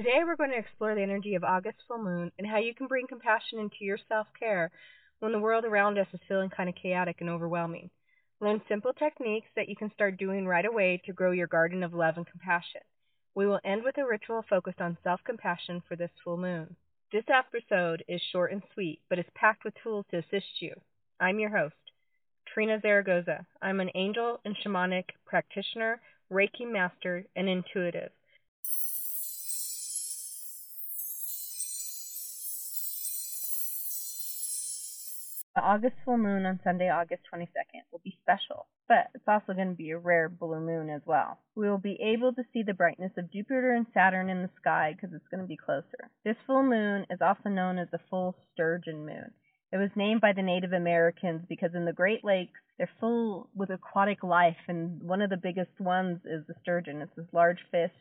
Today we're going to explore the energy of August full moon and how you can bring compassion into your self-care when the world around us is feeling kind of chaotic and overwhelming. Learn simple techniques that you can start doing right away to grow your garden of love and compassion. We will end with a ritual focused on self-compassion for this full moon. This episode is short and sweet, but is packed with tools to assist you. I'm your host, Trina Zaragoza. I'm an angel and shamanic practitioner, Reiki master, and intuitive. The August full moon on Sunday, August 22nd will be special, but it's also going to be a rare blue moon as well. We will be able to see the brightness of Jupiter and Saturn in the sky because it's going to be closer. This full moon is also known as the full sturgeon moon. It was named by the Native Americans because in the Great Lakes they're full with aquatic life, and one of the biggest ones is the sturgeon. It's this large fish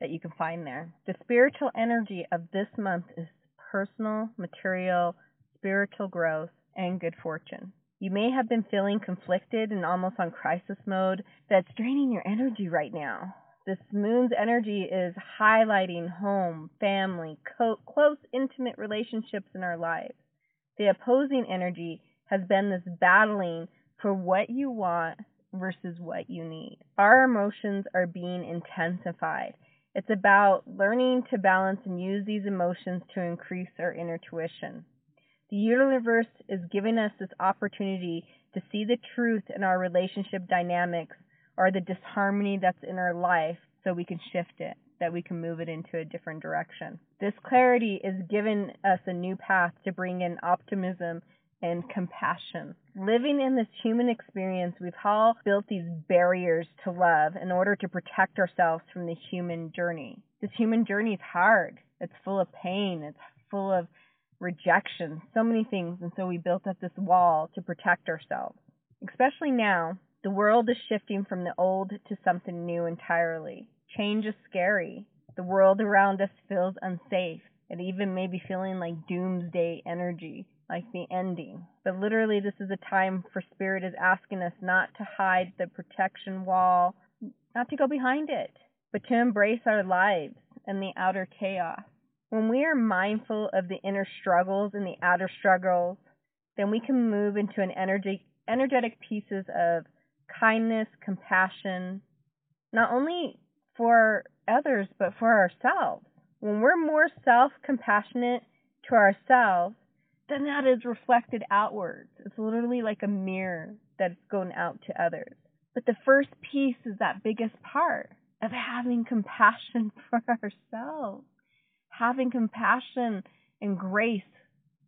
that you can find there. The spiritual energy of this month is personal, material, spiritual growth, and good fortune. You may have been feeling conflicted and almost on crisis mode that's draining your energy right now. This moon's energy is highlighting home, family, co- close, intimate relationships in our lives. The opposing energy has been this battling for what you want versus what you need. Our emotions are being intensified. It's about learning to balance and use these emotions to increase our inner tuition. The universe is giving us this opportunity to see the truth in our relationship dynamics or the disharmony that's in our life so we can shift it, that we can move it into a different direction. This clarity is giving us a new path to bring in optimism and compassion. Living in this human experience, we've all built these barriers to love in order to protect ourselves from the human journey. This human journey is hard. It's full of pain. It's full of rejection, so many things. And so we built up this wall to protect ourselves. Especially now, the world is shifting from the old to something new entirely. Change is scary. The world around us feels unsafe. It even may be feeling like doomsday energy, like the ending. But literally, this is a time for Spirit is asking us not to hide the protection wall, not to go behind it, but to embrace our lives and the outer chaos. When we are mindful of the inner struggles and the outer struggles, then we can move into an energy, energetic pieces of kindness, compassion, not only for others, but for ourselves. When we're more self compassionate to ourselves, then that is reflected outwards. It's literally like a mirror that's going out to others. But the first piece is that biggest part of having compassion for ourselves, having compassion and grace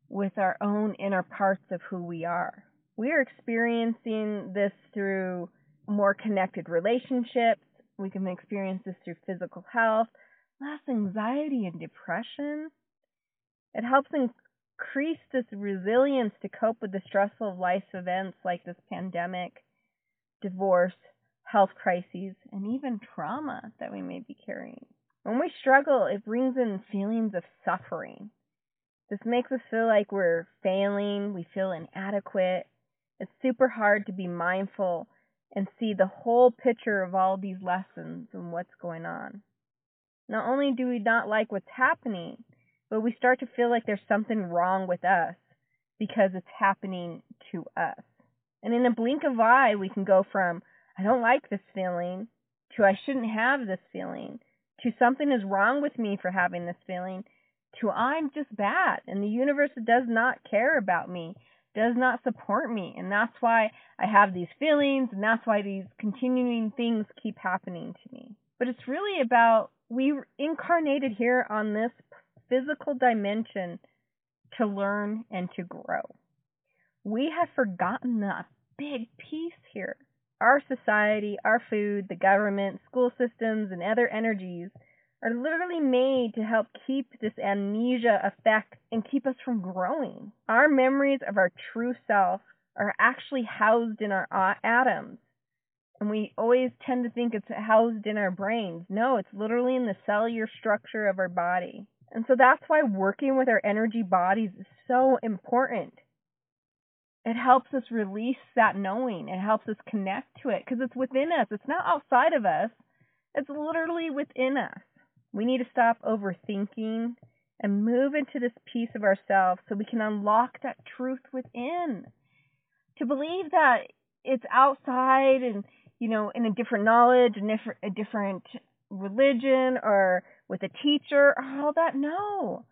with our own inner parts of who we are. We are experiencing this through more connected relationships. We can experience this through physical health, less anxiety and depression. It helps increase this resilience to cope with the stressful life events like this pandemic, divorce, health crises, and even trauma that we may be carrying. When we struggle, it brings in feelings of suffering. This makes us feel like we're failing, we feel inadequate. It's super hard to be mindful and see the whole picture of all these lessons and what's going on. Not only do we not like what's happening, but we start to feel like there's something wrong with us because it's happening to us. And in a blink of eye, we can go from, I don't like this feeling, to I shouldn't have this feeling, to something is wrong with me for having this feeling, to I'm just bad and the universe does not care about me, does not support me. And that's why I have these feelings and that's why these continuing things keep happening to me. But it's really about we incarnated here on this physical dimension to learn and to grow. We have forgotten that big piece here. Our society, our food, the government, school systems, and other energies are literally made to help keep this amnesia effect and keep us from growing. Our memories of our true self are actually housed in our uh, atoms. And we always tend to think it's housed in our brains. No, it's literally in the cellular structure of our body. And so that's why working with our energy bodies is so important. It helps us release that knowing. It helps us connect to it because it's within us. It's not outside of us. It's literally within us. We need to stop overthinking and move into this piece of ourselves so we can unlock that truth within. To believe that it's outside and, you know, in a different knowledge, a different, religion or with a teacher or all that. No.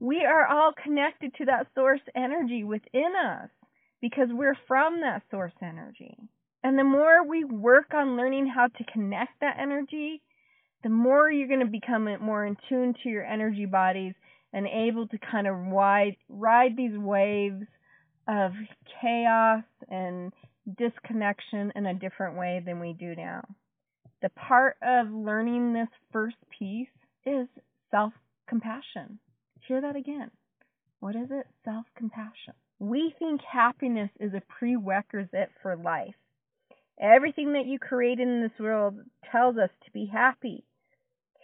We are all connected to that source energy within us because we're from that source energy. And the more we work on learning how to connect that energy, the more you're going to become more in tune to your energy bodies and able to kind of ride, ride these waves of chaos and disconnection in a different way than we do now. The part of learning this first piece is self compassion. Hear that again. What is it? Self compassion. We think happiness is a prerequisite for life. Everything that you create in this world tells us to be happy.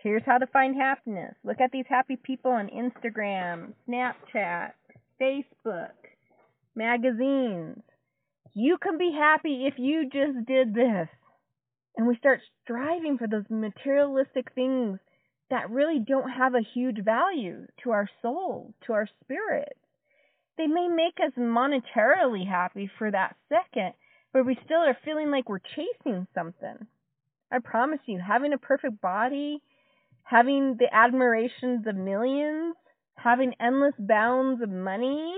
Here's how to find happiness. Look at these happy people on Instagram, Snapchat, Facebook, magazines. You can be happy if you just did this. And we start striving for those materialistic things that really don't have a huge value to our souls, to our spirits. They may make us monetarily happy for that second, but we still are feeling like we're chasing something. I promise you, having a perfect body, having the admirations of millions, having endless bounds of money,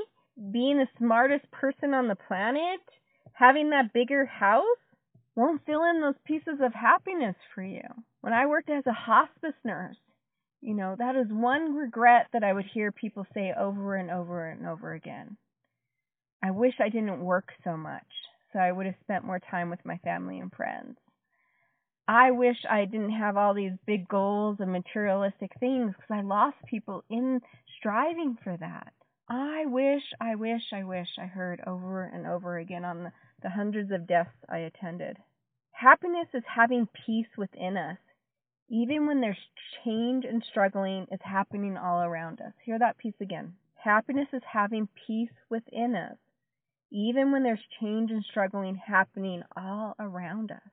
being the smartest person on the planet, having that bigger house won't fill in those pieces of happiness for you. When I worked as a hospice nurse, you know, that is one regret that I would hear people say over and over and over again. I wish I didn't work so much, so I would have spent more time with my family and friends. I wish I didn't have all these big goals and materialistic things because I lost people in striving for that. I wish, I wish, I wish I heard over and over again on the, the hundreds of deaths I attended. Happiness is having peace within us. Even when there's change and struggling, it's happening all around us. Hear that piece again. Happiness is having peace within us. Even when there's change and struggling happening all around us.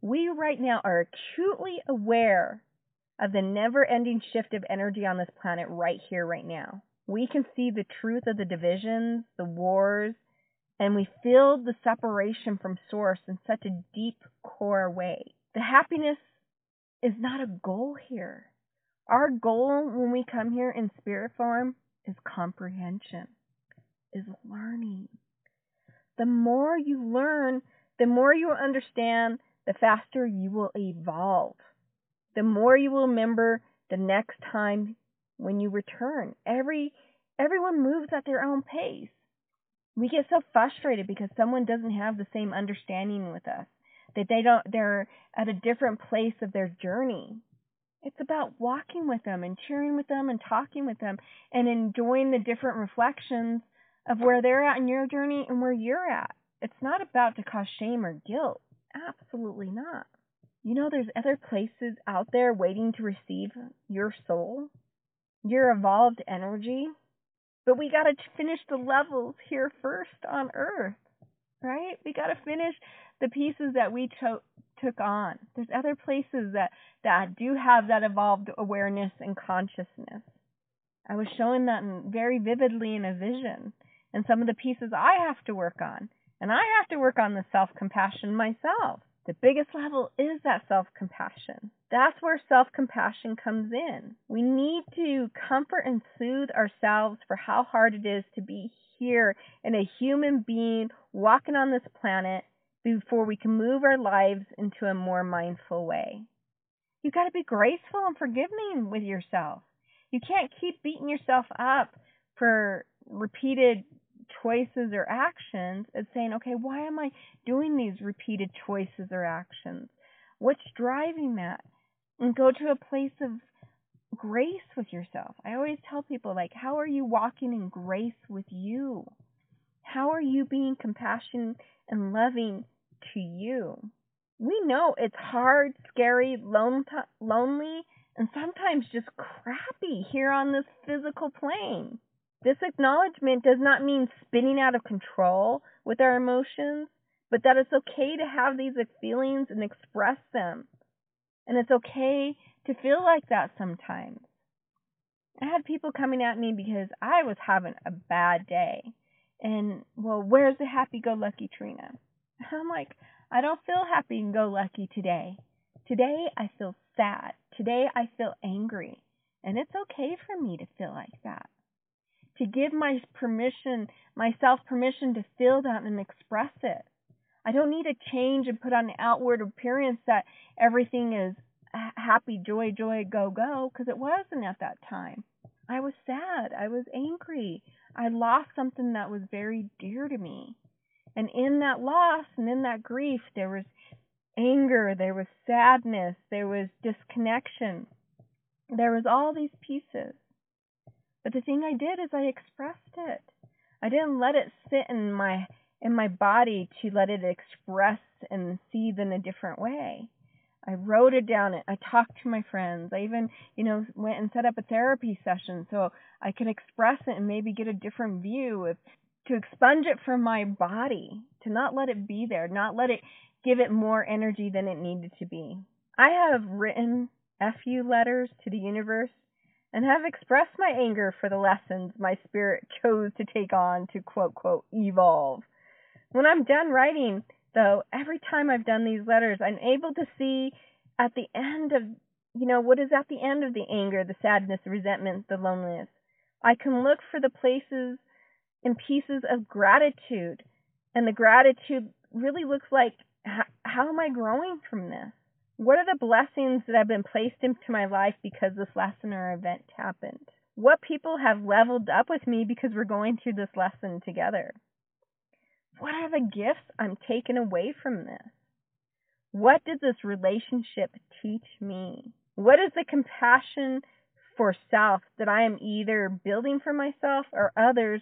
We right now are acutely aware of the never ending shift of energy on this planet right here, right now we can see the truth of the divisions, the wars, and we feel the separation from source in such a deep core way. The happiness is not a goal here. Our goal when we come here in spirit form is comprehension, is learning. The more you learn, the more you understand, the faster you will evolve. The more you will remember the next time when you return. Every everyone moves at their own pace. We get so frustrated because someone doesn't have the same understanding with us. That they don't they're at a different place of their journey. It's about walking with them and cheering with them and talking with them and enjoying the different reflections of where they're at in your journey and where you're at. It's not about to cause shame or guilt. Absolutely not. You know, there's other places out there waiting to receive your soul your evolved energy. But we got to finish the levels here first on Earth, right? We got to finish the pieces that we to- took on. There's other places that, that do have that evolved awareness and consciousness. I was showing that very vividly in a vision and some of the pieces I have to work on. And I have to work on the self compassion myself. The biggest level is that self compassion. That's where self compassion comes in. We need to comfort and soothe ourselves for how hard it is to be here and a human being walking on this planet before we can move our lives into a more mindful way. You've got to be graceful and forgiving with yourself. You can't keep beating yourself up for repeated choices or actions and saying, okay, why am I doing these repeated choices or actions? What's driving that? and go to a place of grace with yourself. I always tell people, like, how are you walking in grace with you? How are you being compassionate and loving to you? We know it's hard, scary, lone lonely, and sometimes just crappy here on this physical plane. This acknowledgement does not mean spinning out of control with our emotions, but that it's okay to have these feelings and express them and it's okay to feel like that sometimes. I had people coming at me because I was having a bad day. And, well, where's the happy go lucky Trina? I'm like, I don't feel happy and go lucky today. Today I feel sad. Today I feel angry. And it's okay for me to feel like that. To give my permission, myself permission to feel that and express it. I don't need to change and put on an outward appearance that everything is happy, joy, joy, go, go, because it wasn't at that time. I was sad. I was angry. I lost something that was very dear to me. And in that loss and in that grief, there was anger, there was sadness, there was disconnection. There was all these pieces. But the thing I did is I expressed it. I didn't let it sit in my in my body to let it express and seethe in a different way. I wrote it down. I talked to my friends. I even, you know, went and set up a therapy session so I could express it and maybe get a different view of to expunge it from my body, to not let it be there, not let it give it more energy than it needed to be. I have written FU letters to the universe and have expressed my anger for the lessons my spirit chose to take on to quote quote evolve. When I'm done writing, though, every time I've done these letters, I'm able to see at the end of, you know, what is at the end of the anger, the sadness, the resentment, the loneliness. I can look for the places and pieces of gratitude. And the gratitude really looks like how, am I growing from this? What are the blessings that have been placed into my life because this lesson or event happened? What people have leveled up with me because we're going through this lesson together? What are the gifts I'm taking away from this? What did this relationship teach me? What is the compassion for self that I am either building for myself or others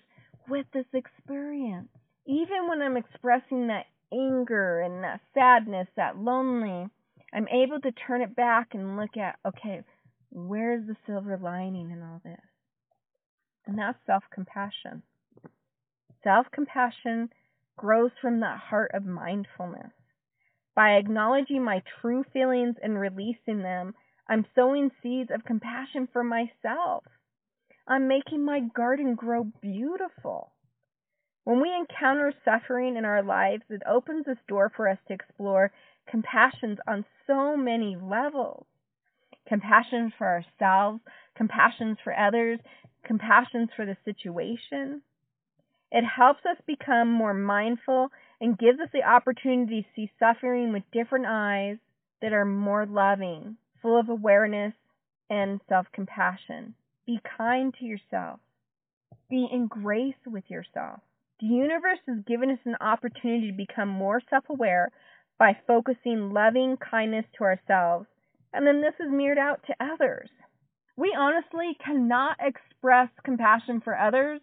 with this experience. Even when I'm expressing that anger and that sadness, that lonely, I'm able to turn it back and look at, okay, where's the silver lining in all this? And that's self compassion. Self compassion grows from that heart of mindfulness. By acknowledging my true feelings and releasing them, I'm sowing seeds of compassion for myself. I'm making my garden grow beautiful. When we encounter suffering in our lives, it opens this door for us to explore compassions on so many levels. Compassion for ourselves, compassion for others, compassion for the situation. It helps us become more mindful and gives us the opportunity to see suffering with different eyes that are more loving, full of awareness and self compassion. Be kind to yourself. Be in grace with yourself. The universe has given us an opportunity to become more self aware by focusing loving kindness to ourselves, and then this is mirrored out to others. We honestly cannot express compassion for others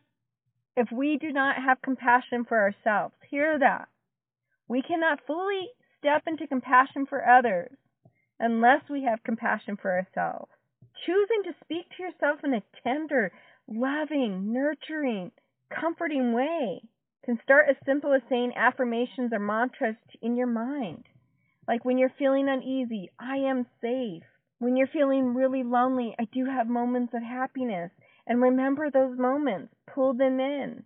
if we do not have compassion for ourselves. Hear that. We cannot fully step into compassion for others unless we have compassion for ourselves. Choosing to speak to yourself in a tender, loving, nurturing, comforting way can start as simple as saying affirmations or mantras in your mind. Like when you're feeling uneasy, I am safe. When you're feeling really lonely, I do have moments of happiness. And remember those moments, pull them in.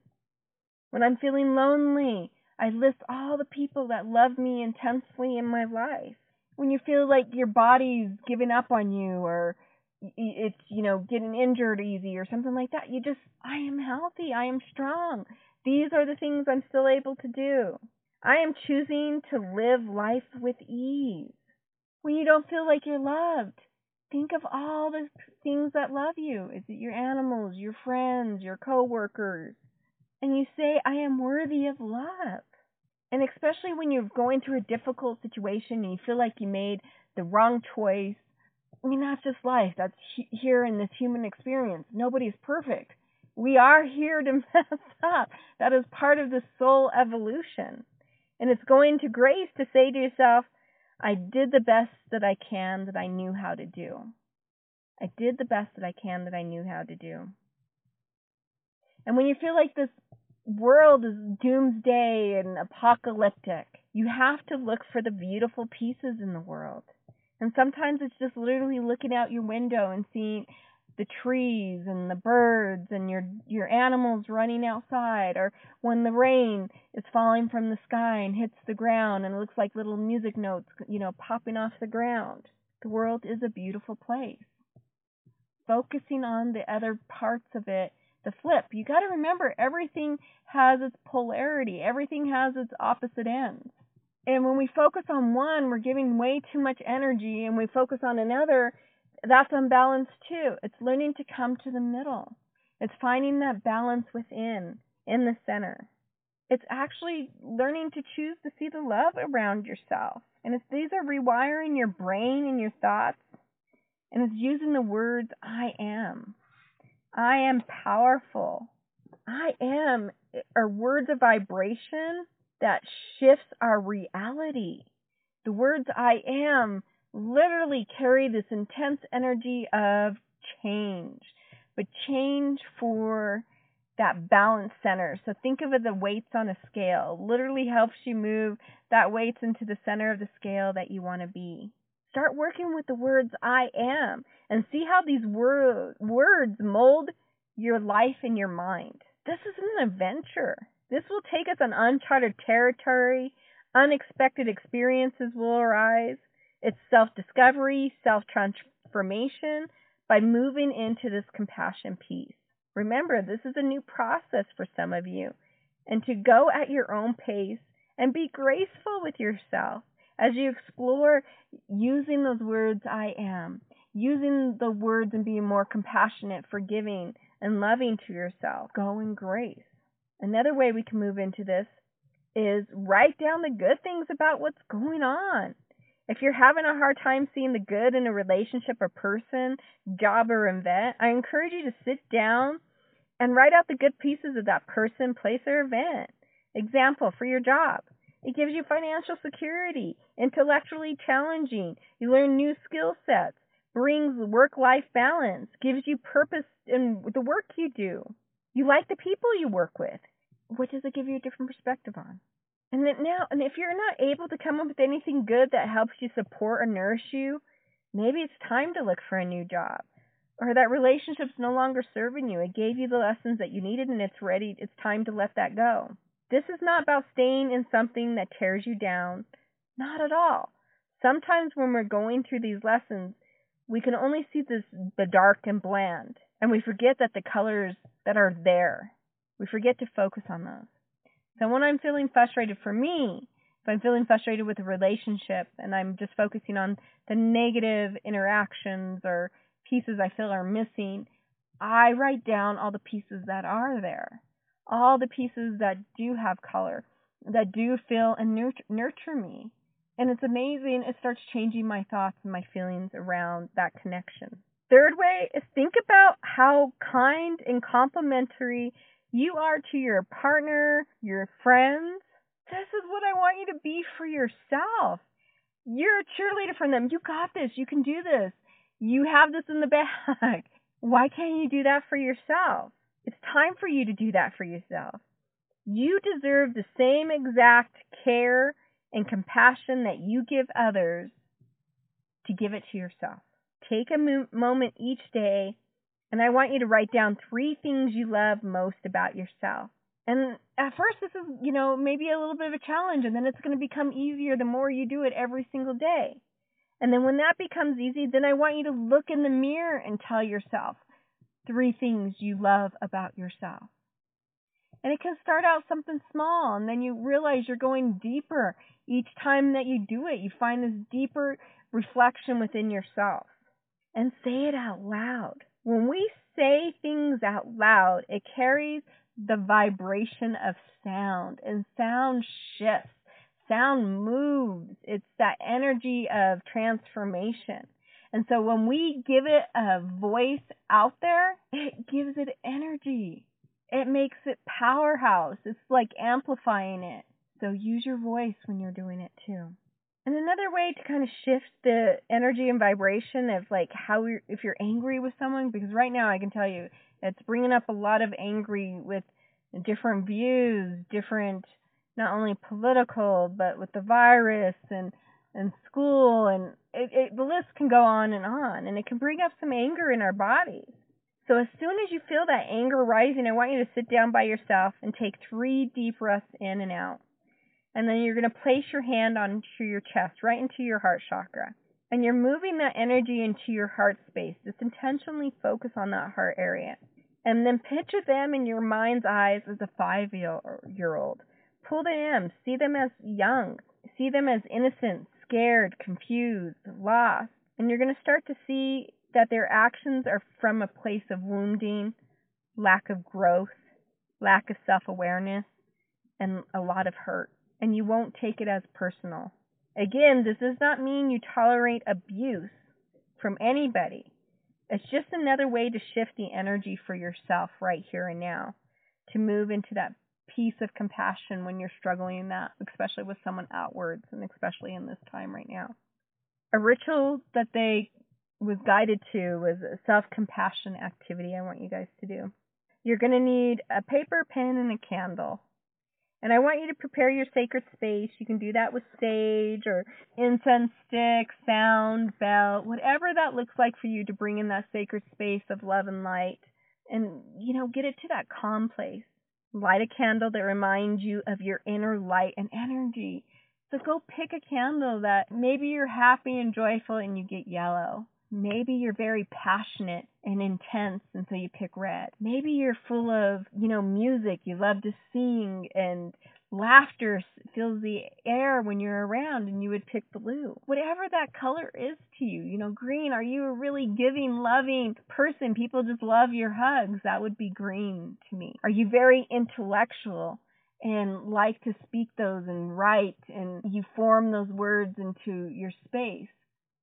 When I'm feeling lonely, I list all the people that love me intensely in my life. When you feel like your body's giving up on you or it's you know getting injured easy or something like that. You just i am healthy. I am strong. These are the things i'm still able to do. I am choosing to live life with ease. When you don't feel like you're loved think of all the things that love you. Is it your animals your friends your coworkers? And you say i am worthy of love. And especially when you're going through a difficult situation and you feel like you made the wrong choice I mean, that's just life. That's he- here in this human experience. Nobody's perfect. We are here to mess up. That is part of the soul evolution. And it's going to grace to say to yourself, I did the best that I can that I knew how to do. I did the best that I can that I knew how to do. And when you feel like this world is doomsday and apocalyptic, you have to look for the beautiful pieces in the world. And sometimes it's just literally looking out your window and seeing the trees and the birds and your your animals running outside or when the rain is falling from the sky and hits the ground and looks like little music notes you know popping off the ground. The world is a beautiful place. Focusing on the other parts of it the flip. You got to remember everything has its polarity. Everything has its opposite ends and when we focus on one we're giving way too much energy and we focus on another that's unbalanced too. It's learning to come to the middle. It's finding that balance within, in the center. It's actually learning to choose to see the love around yourself. And it's these are rewiring your brain and your thoughts. And it's using the words I am. I am powerful. I am are words of vibration that shifts our reality. The words I am literally carry this intense energy of change, but change for that balance center. So think of it the weights on a scale. Literally helps you move that weights into the center of the scale that you want to be. Start working with the words I am and see how these wor- words mold your life and your mind. This is an adventure. This will take us on uncharted territory. Unexpected experiences will arise. It's self discovery, self transformation by moving into this compassion piece. Remember, this is a new process for some of you, and to go at your own pace and be graceful with yourself as you explore using those words I am, using the words and being more compassionate, forgiving, and loving to yourself. Go in grace. Another way we can move into this is write down the good things about what's going on. If you're having a hard time seeing the good in a relationship or person, job or event, I encourage you to sit down and write out the good pieces of that person, place, or event. Example for your job. It gives you financial security, intellectually challenging, you learn new skill sets, brings work life balance, gives you purpose in the work you do. You like the people you work with. What does it give you a different perspective on? And then now, and if you're not able to come up with anything good that helps you support or nourish you, maybe it's time to look for a new job. Or that relationship's no longer serving you. It gave you the lessons that you needed and it's ready, it's time to let that go. This is not about staying in something that tears you down. Not at all. Sometimes when we're going through these lessons, we can only see this the dark and bland, and we forget that the colors that are there. We forget to focus on those. So when I'm feeling frustrated for me, if I'm feeling frustrated with a relationship and I'm just focusing on the negative interactions or pieces I feel are missing, I write down all the pieces that are there, all the pieces that do have color, that do feel and nurture, nurture me. And it's amazing. It starts changing my thoughts and my feelings around that connection. Third way is think about how kind and complimentary you are to your partner, your friends. This is what I want you to be for yourself. You're a cheerleader for them. You got this. You can do this. You have this in the bag. Why can't you do that for yourself? It's time for you to do that for yourself. You deserve the same exact care and compassion that you give others to give it to yourself. Take a mo- moment each day and I want you to write down three things you love most about yourself. And at first, this is, you know, maybe a little bit of a challenge, and then it's going to become easier the more you do it every single day. And then when that becomes easy, then I want you to look in the mirror and tell yourself three things you love about yourself. And it can start out something small, and then you realize you're going deeper. Each time that you do it, you find this deeper reflection within yourself. And say it out loud. When we say things out loud, it carries the vibration of sound, and sound shifts. Sound moves. It's that energy of transformation. And so when we give it a voice out there, it gives it energy. It makes it powerhouse. It's like amplifying it. So use your voice when you're doing it too. And another way to kind of shift the energy and vibration of like how you're, if you're angry with someone, because right now I can tell you it's bringing up a lot of angry with different views, different, not only political, but with the virus and and school and it, it, the list can go on and on and it can bring up some anger in our bodies. So as soon as you feel that anger rising, I want you to sit down by yourself and take three deep breaths in and out. And then you're going to place your hand onto your chest, right into your heart chakra. And you're moving that energy into your heart space. Just intentionally focus on that heart area. And then picture them in your mind's eyes as a five year old. Pull them in. See them as young. See them as innocent, scared, confused, lost. And you're going to start to see that their actions are from a place of wounding, lack of growth, lack of self awareness, and a lot of hurt. And you won't take it as personal. Again, this does not mean you tolerate abuse from anybody. It's just another way to shift the energy for yourself right here and now to move into that piece of compassion when you're struggling in that, especially with someone outwards and especially in this time right now. A ritual that they was guided to was a self compassion activity I want you guys to do. You're going to need a paper, pen, and a candle. And I want you to prepare your sacred space. You can do that with sage or incense stick, sound, bell, whatever that looks like for you to bring in that sacred space of love and light. And, you know, get it to that calm place. Light a candle that reminds you of your inner light and energy. So go pick a candle that maybe you're happy and joyful and you get yellow. Maybe you're very passionate and intense and so you pick red. Maybe you're full of, you know, music, you love to sing and laughter fills the air when you're around and you would pick blue. Whatever that color is to you, you know, green, are you a really giving, loving person? People just love your hugs. That would be green to me. Are you very intellectual? and like to speak those and write and you form those words into your space.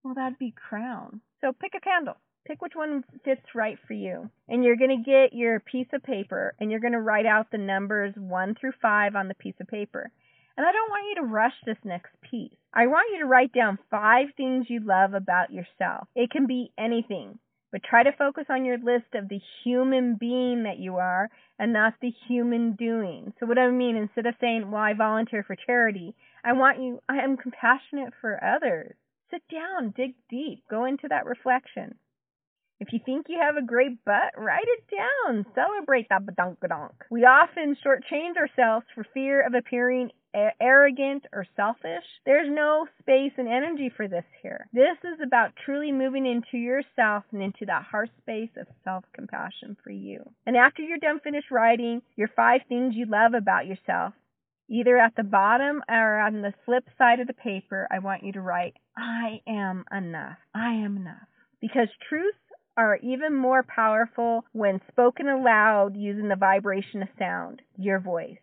Well, that'd be crown. So pick a candle. Pick which one fits right for you. And you're going to get your piece of paper and you're going to write out the numbers 1 through 5 on the piece of paper. And I don't want you to rush this next piece. I want you to write down five things you love about yourself. It can be anything, but try to focus on your list of the human being that you are and not the human doing. So, what I mean, instead of saying, well, I volunteer for charity, I want you, I am compassionate for others. Sit down, dig deep, go into that reflection. If you think you have a great butt, write it down. Celebrate that badunkadonk. We often shortchange ourselves for fear of appearing arrogant or selfish. There's no space and energy for this here. This is about truly moving into yourself and into that heart space of self compassion for you. And after you're done finished writing your five things you love about yourself, Either at the bottom or on the flip side of the paper, I want you to write, I am enough. I am enough. Because truths are even more powerful when spoken aloud using the vibration of sound, your voice.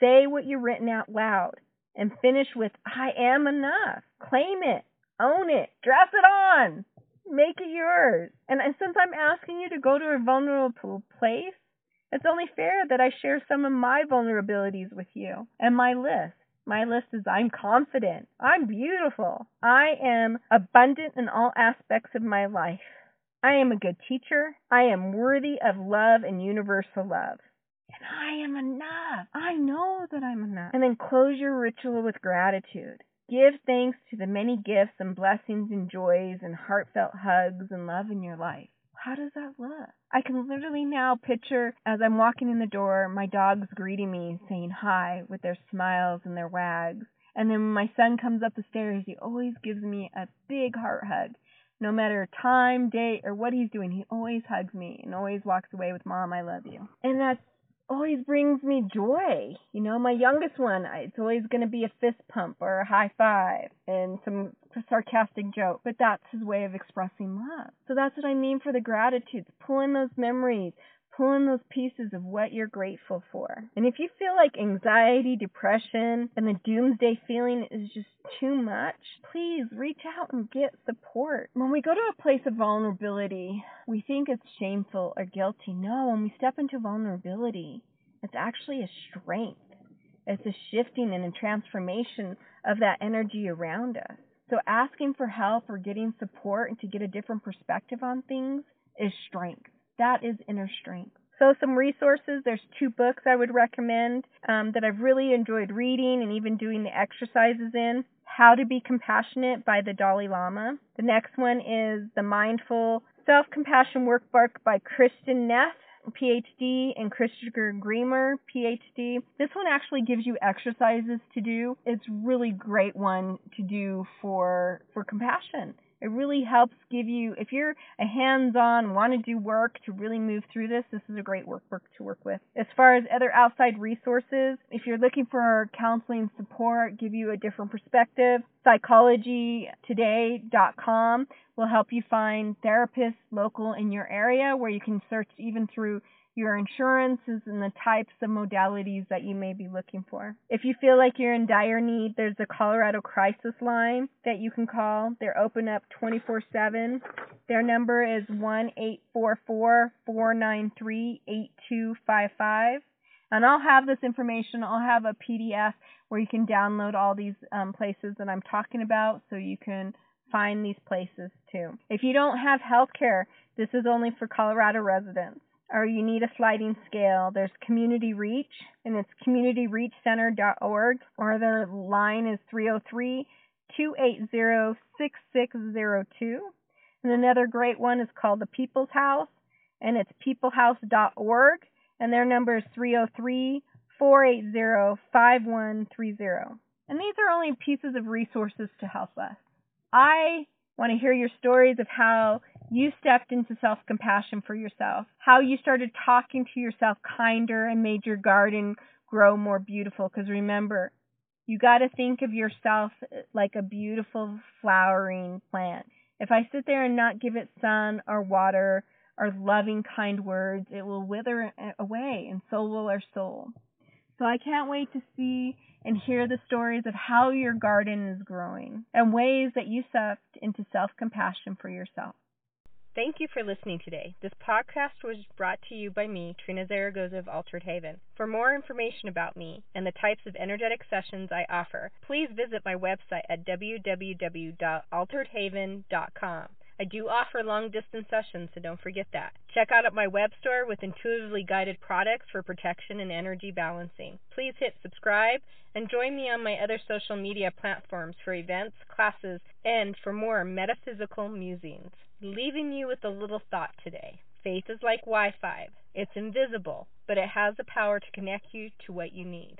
Say what you've written out loud and finish with, I am enough. Claim it. Own it. Dress it on. Make it yours. And since I'm asking you to go to a vulnerable place, it's only fair that I share some of my vulnerabilities with you and my list. My list is I'm confident. I'm beautiful. I am abundant in all aspects of my life. I am a good teacher. I am worthy of love and universal love. And I am enough. I know that I'm enough. And then close your ritual with gratitude. Give thanks to the many gifts and blessings and joys and heartfelt hugs and love in your life. How does that look? I can literally now picture as I'm walking in the door, my dogs greeting me, saying hi with their smiles and their wags. And then when my son comes up the stairs, he always gives me a big heart hug. No matter time, date, or what he's doing, he always hugs me and always walks away with, Mom, I love you. And that's always brings me joy. You know, my youngest one, it's always going to be a fist pump or a high five and some sarcastic joke, but that's his way of expressing love. So that's what I mean for the gratitudes. Pull in those memories, pull in those pieces of what you're grateful for. And if you feel like anxiety, depression, and the doomsday feeling is just too much, please reach out and get support. When we go to a place of vulnerability, we think it's shameful or guilty. No, when we step into vulnerability, it's actually a strength. It's a shifting and a transformation of that energy around us. So asking for help or getting support and to get a different perspective on things is strength. That is inner strength. So, some resources there's two books I would recommend um, that I've really enjoyed reading and even doing the exercises in. How to Be Compassionate by the Dalai Lama. The next one is The Mindful Self Compassion Workbook by Kristin Neff. PhD, and Christopher Germer, PhD. This one actually gives you exercises to do. It's really great one to do for for compassion. It really helps give you, if you're a hands on, want to do work to really move through this, this is a great workbook to work with. As far as other outside resources, if you're looking for counseling support, give you a different perspective, psychologytoday.com will help you find therapists local in your area where you can search even through your insurances and the types of modalities that you may be looking for. If you feel like you're in dire need, there's the Colorado Crisis Line that you can call. They're open up 24/7. Their number is 1-844-493-8255. And I'll have this information. I'll have a PDF where you can download all these um, places that I'm talking about so you can find these places too. If you don't have health care, this is only for Colorado residents or you need a sliding scale, there's Community Reach, and it's communityreachcenter.org, or their line is 303 280 6602. And another great one is called the People's House, and it's peoplehouse.org, and their number is 303 480 5130. And these are only pieces of resources to help us. I want to hear your stories of how you stepped into self compassion for yourself, how you started talking to yourself kinder and made your garden grow more beautiful. Because remember, you got to think of yourself eh, like a beautiful flowering plant. If I sit there and not give it sun or water or loving, kind words, it will wither eh, away, and so will our soul. So I can't wait to see and hear the stories of how your garden is growing and ways that you stepped into self compassion for yourself. Thank you for listening today. This podcast was brought to you by me, Trina Zaragoza of Altered Haven. For more information about me and the types of energetic sessions I offer, please visit my website at www.alteredhaven.com. I do offer long distance sessions, so don't forget that. Check out my web store with intuitively guided products for protection and energy balancing. Please hit subscribe and join me on my other social media platforms for events, classes, and for more metaphysical musings leaving you with a little thought today. Faith is like Wi Fi. It's invisible, but it has the power to connect you to what you need.